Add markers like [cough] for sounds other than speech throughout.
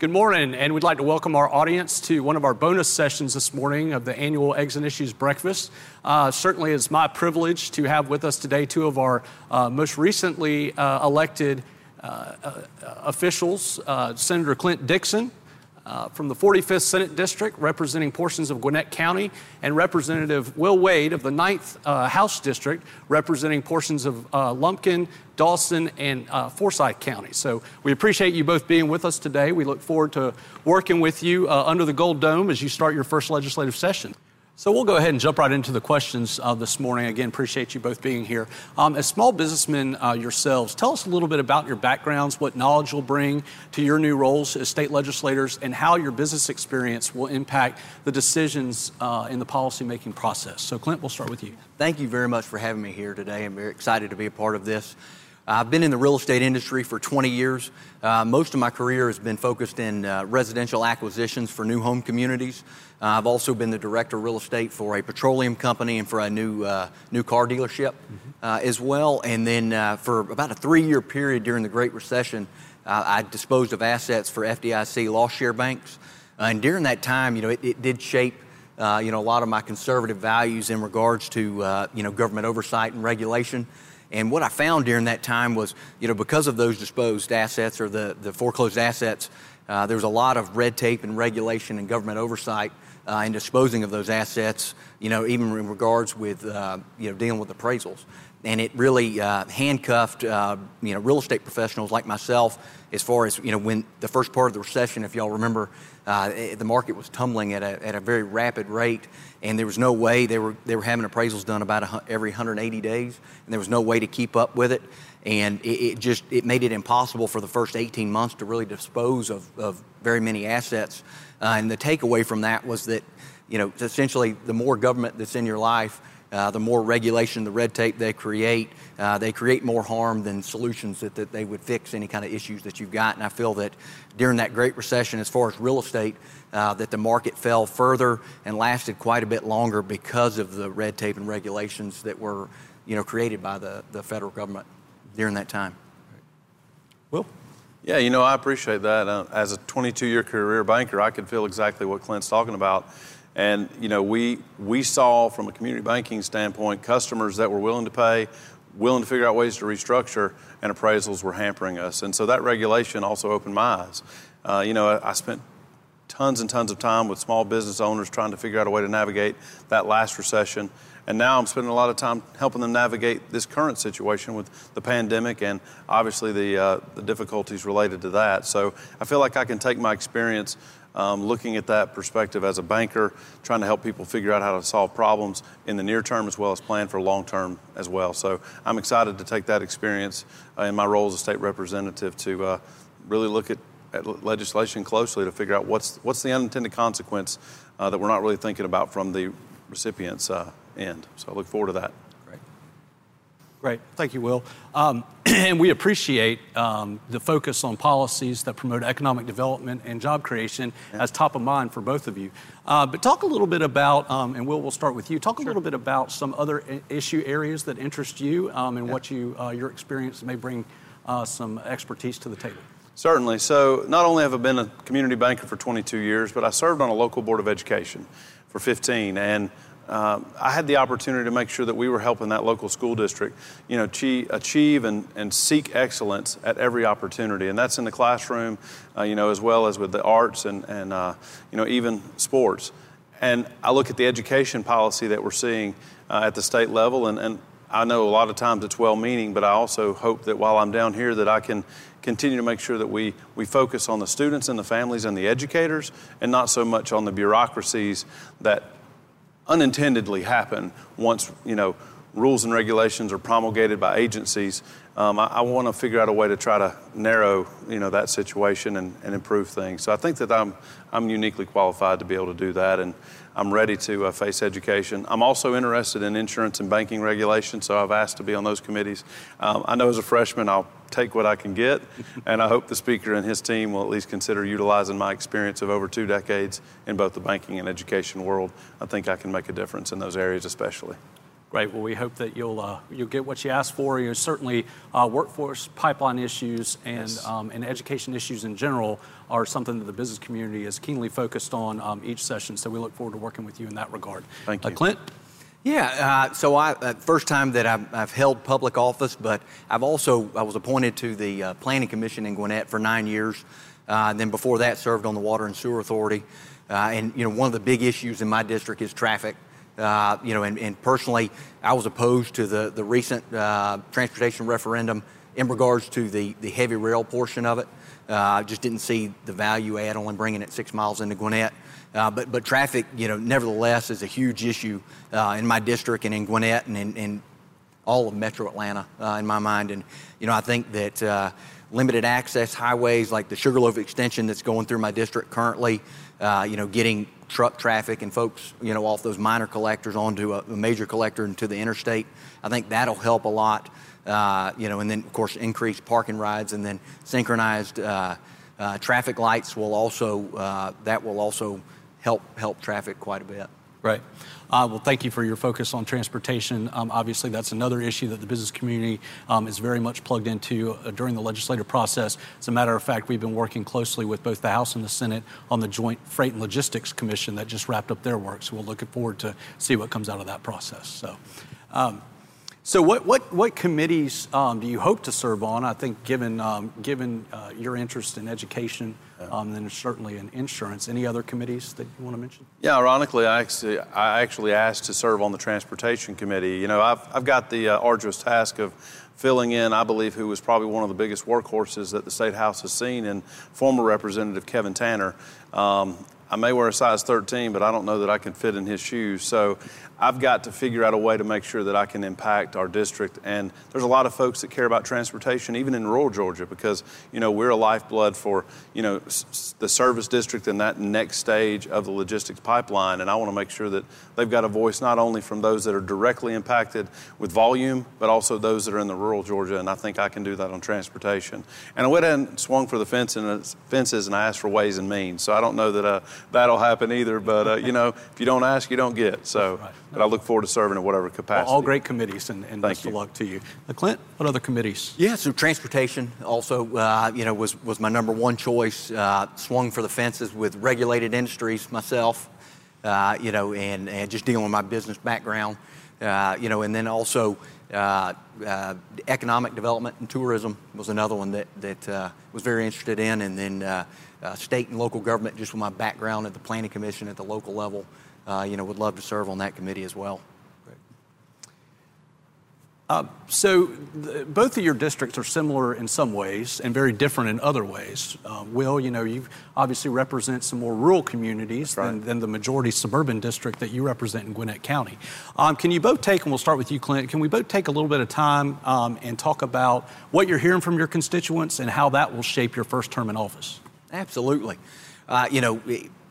Good morning, and we'd like to welcome our audience to one of our bonus sessions this morning of the annual Eggs and Issues Breakfast. Uh, certainly, it's my privilege to have with us today two of our uh, most recently uh, elected uh, uh, officials uh, Senator Clint Dixon uh, from the 45th Senate District, representing portions of Gwinnett County, and Representative Will Wade of the 9th uh, House District, representing portions of uh, Lumpkin, Dawson, and uh, Forsyth County. So we appreciate you both being with us today. We look forward to working with you uh, under the Gold Dome as you start your first legislative session. So we'll go ahead and jump right into the questions uh, this morning. Again, appreciate you both being here. Um, as small businessmen uh, yourselves, tell us a little bit about your backgrounds, what knowledge you'll bring to your new roles as state legislators, and how your business experience will impact the decisions uh, in the policymaking process. So, Clint, we'll start with you. Thank you very much for having me here today. I'm very excited to be a part of this. I've been in the real estate industry for 20 years. Uh, most of my career has been focused in uh, residential acquisitions for new home communities. Uh, I've also been the director of real estate for a petroleum company and for a new uh, new car dealership mm-hmm. Uh, as well. And then uh, for about a three-year period during the Great Recession, I disposed of assets for FDIC loss share banks. and during that time, you know, it, it did shape. you know, a lot of my conservative values in regards to you know government oversight and regulation. And what I found during that time was, you know, because of those disposed assets or the, the foreclosed assets, uh, there was a lot of red tape and regulation and government oversight uh, in disposing of those assets, you know, even in regards with, uh, you know, dealing with appraisals. And it really uh, handcuffed, uh, you know, real estate professionals like myself as far as, you know, when the first part of the recession, if y'all remember, uh, the market was tumbling at a, at a very rapid rate and there was no way they were they were having appraisals done about a, every 180 days, and there was no way to keep up with it, and it, it, just it made it impossible for the first 18 months to really dispose of, of very many assets, uh, and the takeaway from that was that you know essentially the more government that's in your life. Uh, the more regulation, the red tape they create, uh, they create more harm than solutions that, that they would fix any kind of issues that you've got. And I feel that during that Great Recession, as far as real estate, uh, that the market fell further and lasted quite a bit longer because of the red tape and regulations that were, you know, created by the, the federal government during that time. Will? Yeah, you know, I appreciate that. Uh, as a 22 year career banker, I could feel exactly what Clint's talking about. And, you know, we, we saw from a community banking standpoint customers that were willing to pay, willing to figure out ways to restructure, and appraisals were hampering us. And so that regulation also opened my eyes. Uh, you know, I spent tons and tons of time with small business owners trying to figure out a way to navigate that last recession. And now I'm spending a lot of time helping them navigate this current situation with the pandemic and obviously the, uh, the difficulties related to that. So I feel like I can take my experience um, looking at that perspective as a banker, trying to help people figure out how to solve problems in the near term as well as plan for long term as well. So I'm excited to take that experience uh, in my role as a state representative to uh, really look at at legislation closely to figure out what's what's the unintended consequence uh, that we're not really thinking about from the recipient's uh, end. So I look forward to that. Great. Thank you, Will. Um, [clears throat] and we appreciate um, the focus on policies that promote economic development and job creation yeah. as top of mind for both of you. Uh, but talk a little bit about, um, and Will, we'll start with you. Talk a little bit about some other issue areas that interest you um, and yeah. what you, uh, your experience may bring uh, some expertise to the table. Certainly. So, not only have I been a community banker for 22 years, but I served on a local board of education for 15. And uh, I had the opportunity to make sure that we were helping that local school district, you know, achieve and, and seek excellence at every opportunity. And that's in the classroom, uh, you know, as well as with the arts and, and uh, you know, even sports. And I look at the education policy that we're seeing uh, at the state level, and, and I know a lot of times it's well meaning, but I also hope that while I'm down here that I can continue to make sure that we, we focus on the students and the families and the educators and not so much on the bureaucracies that unintendedly happen once, you know, rules and regulations are promulgated by agencies. Um, I, I want to figure out a way to try to narrow, you know, that situation and, and improve things. So I think that I'm, I'm uniquely qualified to be able to do that. And I'm ready to uh, face education. I'm also interested in insurance and banking regulation, so I've asked to be on those committees. Um, I know as a freshman I'll take what I can get, [laughs] and I hope the speaker and his team will at least consider utilizing my experience of over two decades in both the banking and education world. I think I can make a difference in those areas, especially. Great. Well, we hope that you'll uh, you'll get what you asked for. You know, certainly, uh, workforce pipeline issues and yes. um, and education issues in general are something that the business community is keenly focused on um, each session. So we look forward to working with you in that regard. Thank uh, you, uh, Clint. Yeah, uh, so I uh, first time that I've, I've, held public office, but I've also I was appointed to the uh, Planning Commission in Gwinnett for nine years. Uh, then before that, served on the Water and Sewer Authority. Uh, and you know, one of the big issues in my district is traffic. Uh, you know, and, and, personally, I was opposed to the, the recent uh, transportation referendum in regards to the, the heavy rail portion of it. Uh, I just didn't see the value add on bringing it six miles into Gwinnett. Uh, but, but traffic, you know, nevertheless is a huge issue uh, in my district and in Gwinnett and in, in all of metro Atlanta in my mind. And, you know, I think that limited access highways like the Sugarloaf extension that's going through my district currently, you know, getting truck traffic and folks, you know, off those minor collectors onto a, a major collector into the interstate. I think that'll help a lot. Uh, you know, and then of course increased parking rides and then synchronized uh, uh, traffic lights will also uh, that will also help help traffic quite a bit. Right. Uh, well, thank you for your focus on transportation. Um, obviously, that's another issue that the business community um, is very much plugged into uh, during the legislative process. As a matter of fact, we've been working closely with both the House and the Senate on the Joint Freight and Logistics Commission that just wrapped up their work. So we're looking forward to see what comes out of that process. So. Um, so, what, what, what committees um, do you hope to serve on? I think, given, um, given uh, your interest in education, um, then certainly in insurance. Any other committees that you want to mention? Yeah, ironically, I actually, I actually asked to serve on the Transportation Committee. You know, I've, I've got the uh, arduous task of filling in, I believe, who was probably one of the biggest workhorses that the State House has seen, and former Representative Kevin Tanner. Um, I may wear a size 13, but I don't know that I can fit in his shoes. So I've got to figure out a way to make sure that I can impact our district. And there's a lot of folks that care about transportation, even in rural Georgia, because, you know, we're a lifeblood for, you know, s- the service district and that next stage of the logistics pipeline. And I want to make sure that they've got a voice not only from those that are directly impacted with volume, but also those that are in the rural Georgia. And I think I can do that on transportation. And I went and swung for the fence and, fences and I asked for ways and means. So I don't know that uh, that'll happen either. But, uh, you know, if you don't ask, you don't get. So. Right. But I look forward to serving in whatever capacity. Well, all great committees, and, and best you. of luck to you. Now, Clint, what other committees? Yeah, so transportation also, uh, you know, was, was my number one choice. Uh, swung for the fences with regulated industries myself, uh, you know, and, and just dealing with my business background, uh, you know, and then also uh, uh, economic development and tourism was another one that, that was very interested in, and then state and local government, just with my background at the planning commission at the local level uh, you know, would love to serve on that committee as well. Uh, so, the, both of your districts are similar in some ways and very different in other ways. Uh, Will, you know, you obviously represent some more rural communities right. than, than, the majority suburban district that you represent in Gwinnett County. Um, can you both take, and we'll start with you, Clint, can we both take a little bit of time um, and talk about what you're hearing from your constituents and how that will shape your first term in office? Absolutely. Uh, you know,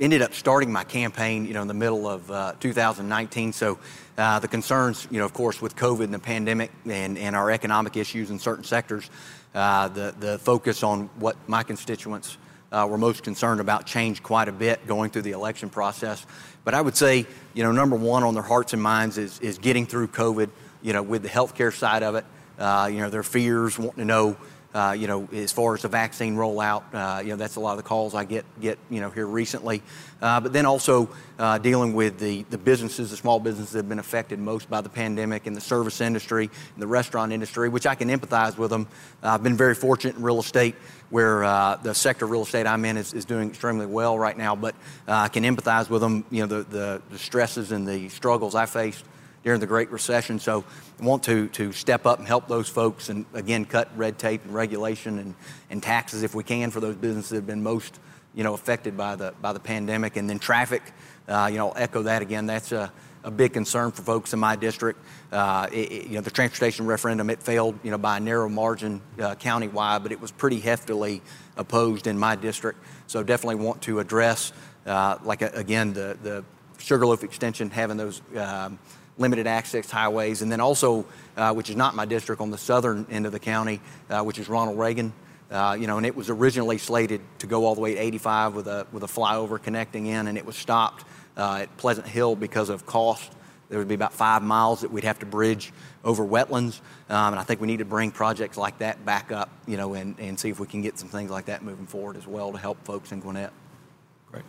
ended up starting my campaign, you know, in the middle of uh, 2019. So uh, the concerns, you know, of course, with COVID and the pandemic and, and our economic issues in certain sectors, uh, the, the focus on what my constituents uh, were most concerned about changed quite a bit going through the election process. But I would say, you know, number one on their hearts and minds is, is getting through COVID, you know, with the healthcare side of it. Uh, you know, their fears, wanting to know, uh, you know, as far as the vaccine rollout, uh, you know, that's a lot of the calls I get, get you know, here recently. Uh, but then also uh, dealing with the, the businesses, the small businesses that have been affected most by the pandemic in the service industry, and the restaurant industry, which I can empathize with them. I've been very fortunate in real estate where uh, the sector of real estate I'm in is, is doing extremely well right now, but I can empathize with them, you know, the, the, the stresses and the struggles I faced during the Great Recession. So I want to, to step up and help those folks and again cut red tape and regulation and, and taxes if we can for those businesses that have been most you know affected by the by the pandemic. And then traffic, uh, you know, I'll echo that again. That's a, a big concern for folks in my district. Uh, it, it, you know, the transportation referendum it failed you know by a narrow margin uh, countywide, but it was pretty heftily opposed in my district. So definitely want to address uh, like again the the Sugarloaf extension having those. Um, limited access highways, and then also, uh, which is not my district, on the southern end of the county, uh, which is Ronald Reagan. Uh, you know, and it was originally slated to go all the way to 85 with a with a flyover connecting in, and it was stopped uh, at Pleasant Hill because of cost There would be about five miles that we'd have to bridge over wetlands, um, and I think we need to bring projects like that back up, you know, and, and see if we can get some things like that moving forward as well to help folks in Gwinnett. Great.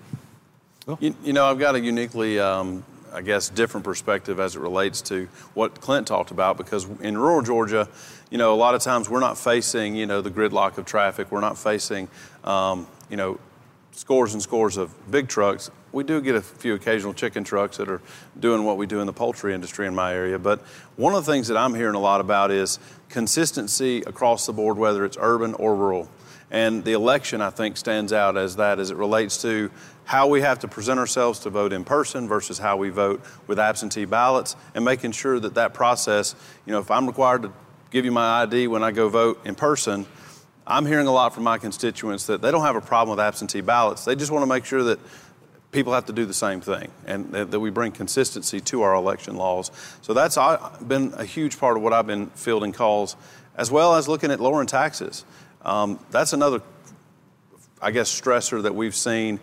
You, you know, I've got a uniquely, um, I guess, different perspective as it relates to what Clint talked about because in rural Georgia, you know, a lot of times we're not facing, you know, the gridlock of traffic. We're not facing, um, you know, scores and scores of big trucks. We do get a few occasional chicken trucks that are doing what we do in the poultry industry in my area. But one of the things that I'm hearing a lot about is consistency across the board, whether it's urban or rural. And the election, I think, stands out as that as it relates to how we have to present ourselves to vote in person versus how we vote with absentee ballots and making sure that that process, you know, if I'm required to give you my ID when I go vote in person, I'm hearing a lot from my constituents that they don't have a problem with absentee ballots. They just want to make sure that people have to do the same thing and that we bring consistency to our election laws. So that's uh, been a huge part of what I've been fielding calls, as well as looking at lowering taxes. Um, that's another, I guess, stressor that we've seen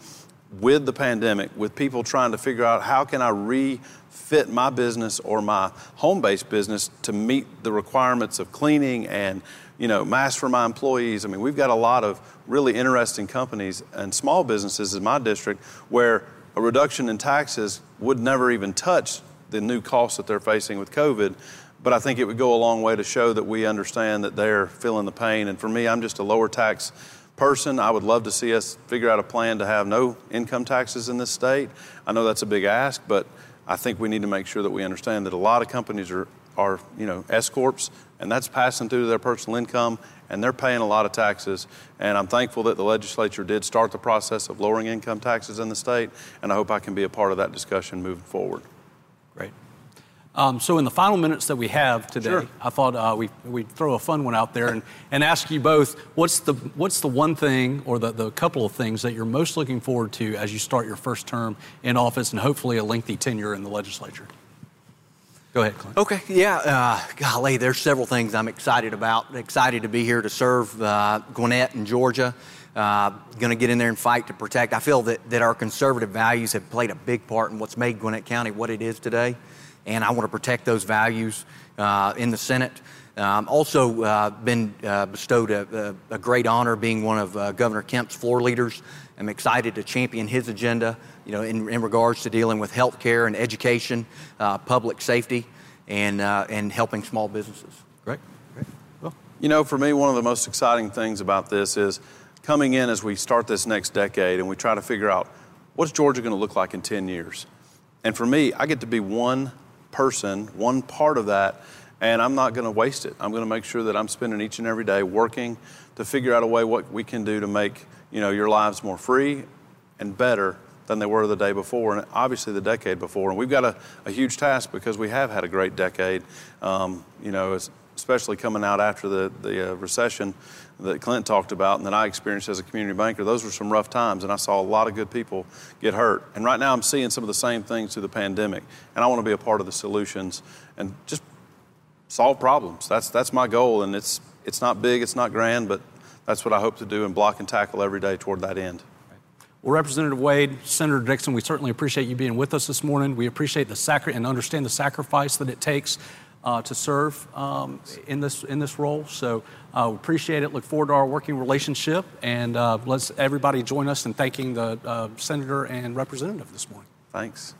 with the pandemic, with people trying to figure out how can I refit my business or my home-based business to meet the requirements of cleaning and you know masks for my employees. I mean, we've got a lot of really interesting companies and small businesses in my district where a reduction in taxes would never even touch the new costs that they're facing with COVID. But I think it would go a long way to show that we understand that they're feeling the pain. And for me, I'm just a lower tax person. I would love to see us figure out a plan to have no income taxes in this state. I know that's a big ask, but I think we need to make sure that we understand that a lot of companies are, are you know, S corps, and that's passing through their personal income, and they're paying a lot of taxes. And I'm thankful that the legislature did start the process of lowering income taxes in the state, and I hope I can be a part of that discussion moving forward. Great. Um, so, in the final minutes that we have today, sure. I thought uh, we, we'd throw a fun one out there and, and ask you both what's the, what's the one thing or the, the couple of things that you're most looking forward to as you start your first term in office and hopefully a lengthy tenure in the legislature? Go ahead, Clint. Okay, yeah, uh, golly, there's several things I'm excited about. Excited to be here to serve uh, Gwinnett and Georgia. Uh, going to get in there and fight to protect. I feel that, that our conservative values have played a big part in what's made Gwinnett County what it is today and I want to protect those values uh, in the Senate. Um, also, uh, been uh, bestowed a, a, a, great honor being one of uh, Governor Kemp's floor leaders. I'm excited to champion his agenda, you know, in, in regards to dealing with health care and education, uh, public safety, and uh, and helping small businesses. Great, great. Well, you know, for me, one of the most exciting things about this is coming in as we start this next decade and we try to figure out what's Georgia going to look like in 10 years. And for me, I get to be one person, one part of that, and I'm not going to waste it. I'm going to make sure that I'm spending each and every day working to figure out a way what we can do to make you know your lives more free and better than they were the day before, and obviously the decade before. And we've got a, a huge task because we have had a great decade. Um, you know, especially coming out after the the uh, recession that Clint talked about and that I experienced as a community banker, those were some rough times, and I saw a lot of good people get hurt. And right now, I'm seeing some of the same things through the pandemic, and I want to be a part of the solutions and just solve problems. That's that's my goal, and it's it's not big, it's not grand, but that's what I hope to do and block and tackle every day toward that end. Well, Representative Wade, Senator Dixon, we certainly appreciate you being with us this morning. We appreciate the sacri- and understand the sacrifice that it takes uh, to serve um, in this in this role. So uh, we appreciate it. Look forward to our working relationship, and uh, let's everybody join us in thanking the uh, senator and representative this morning. Thanks.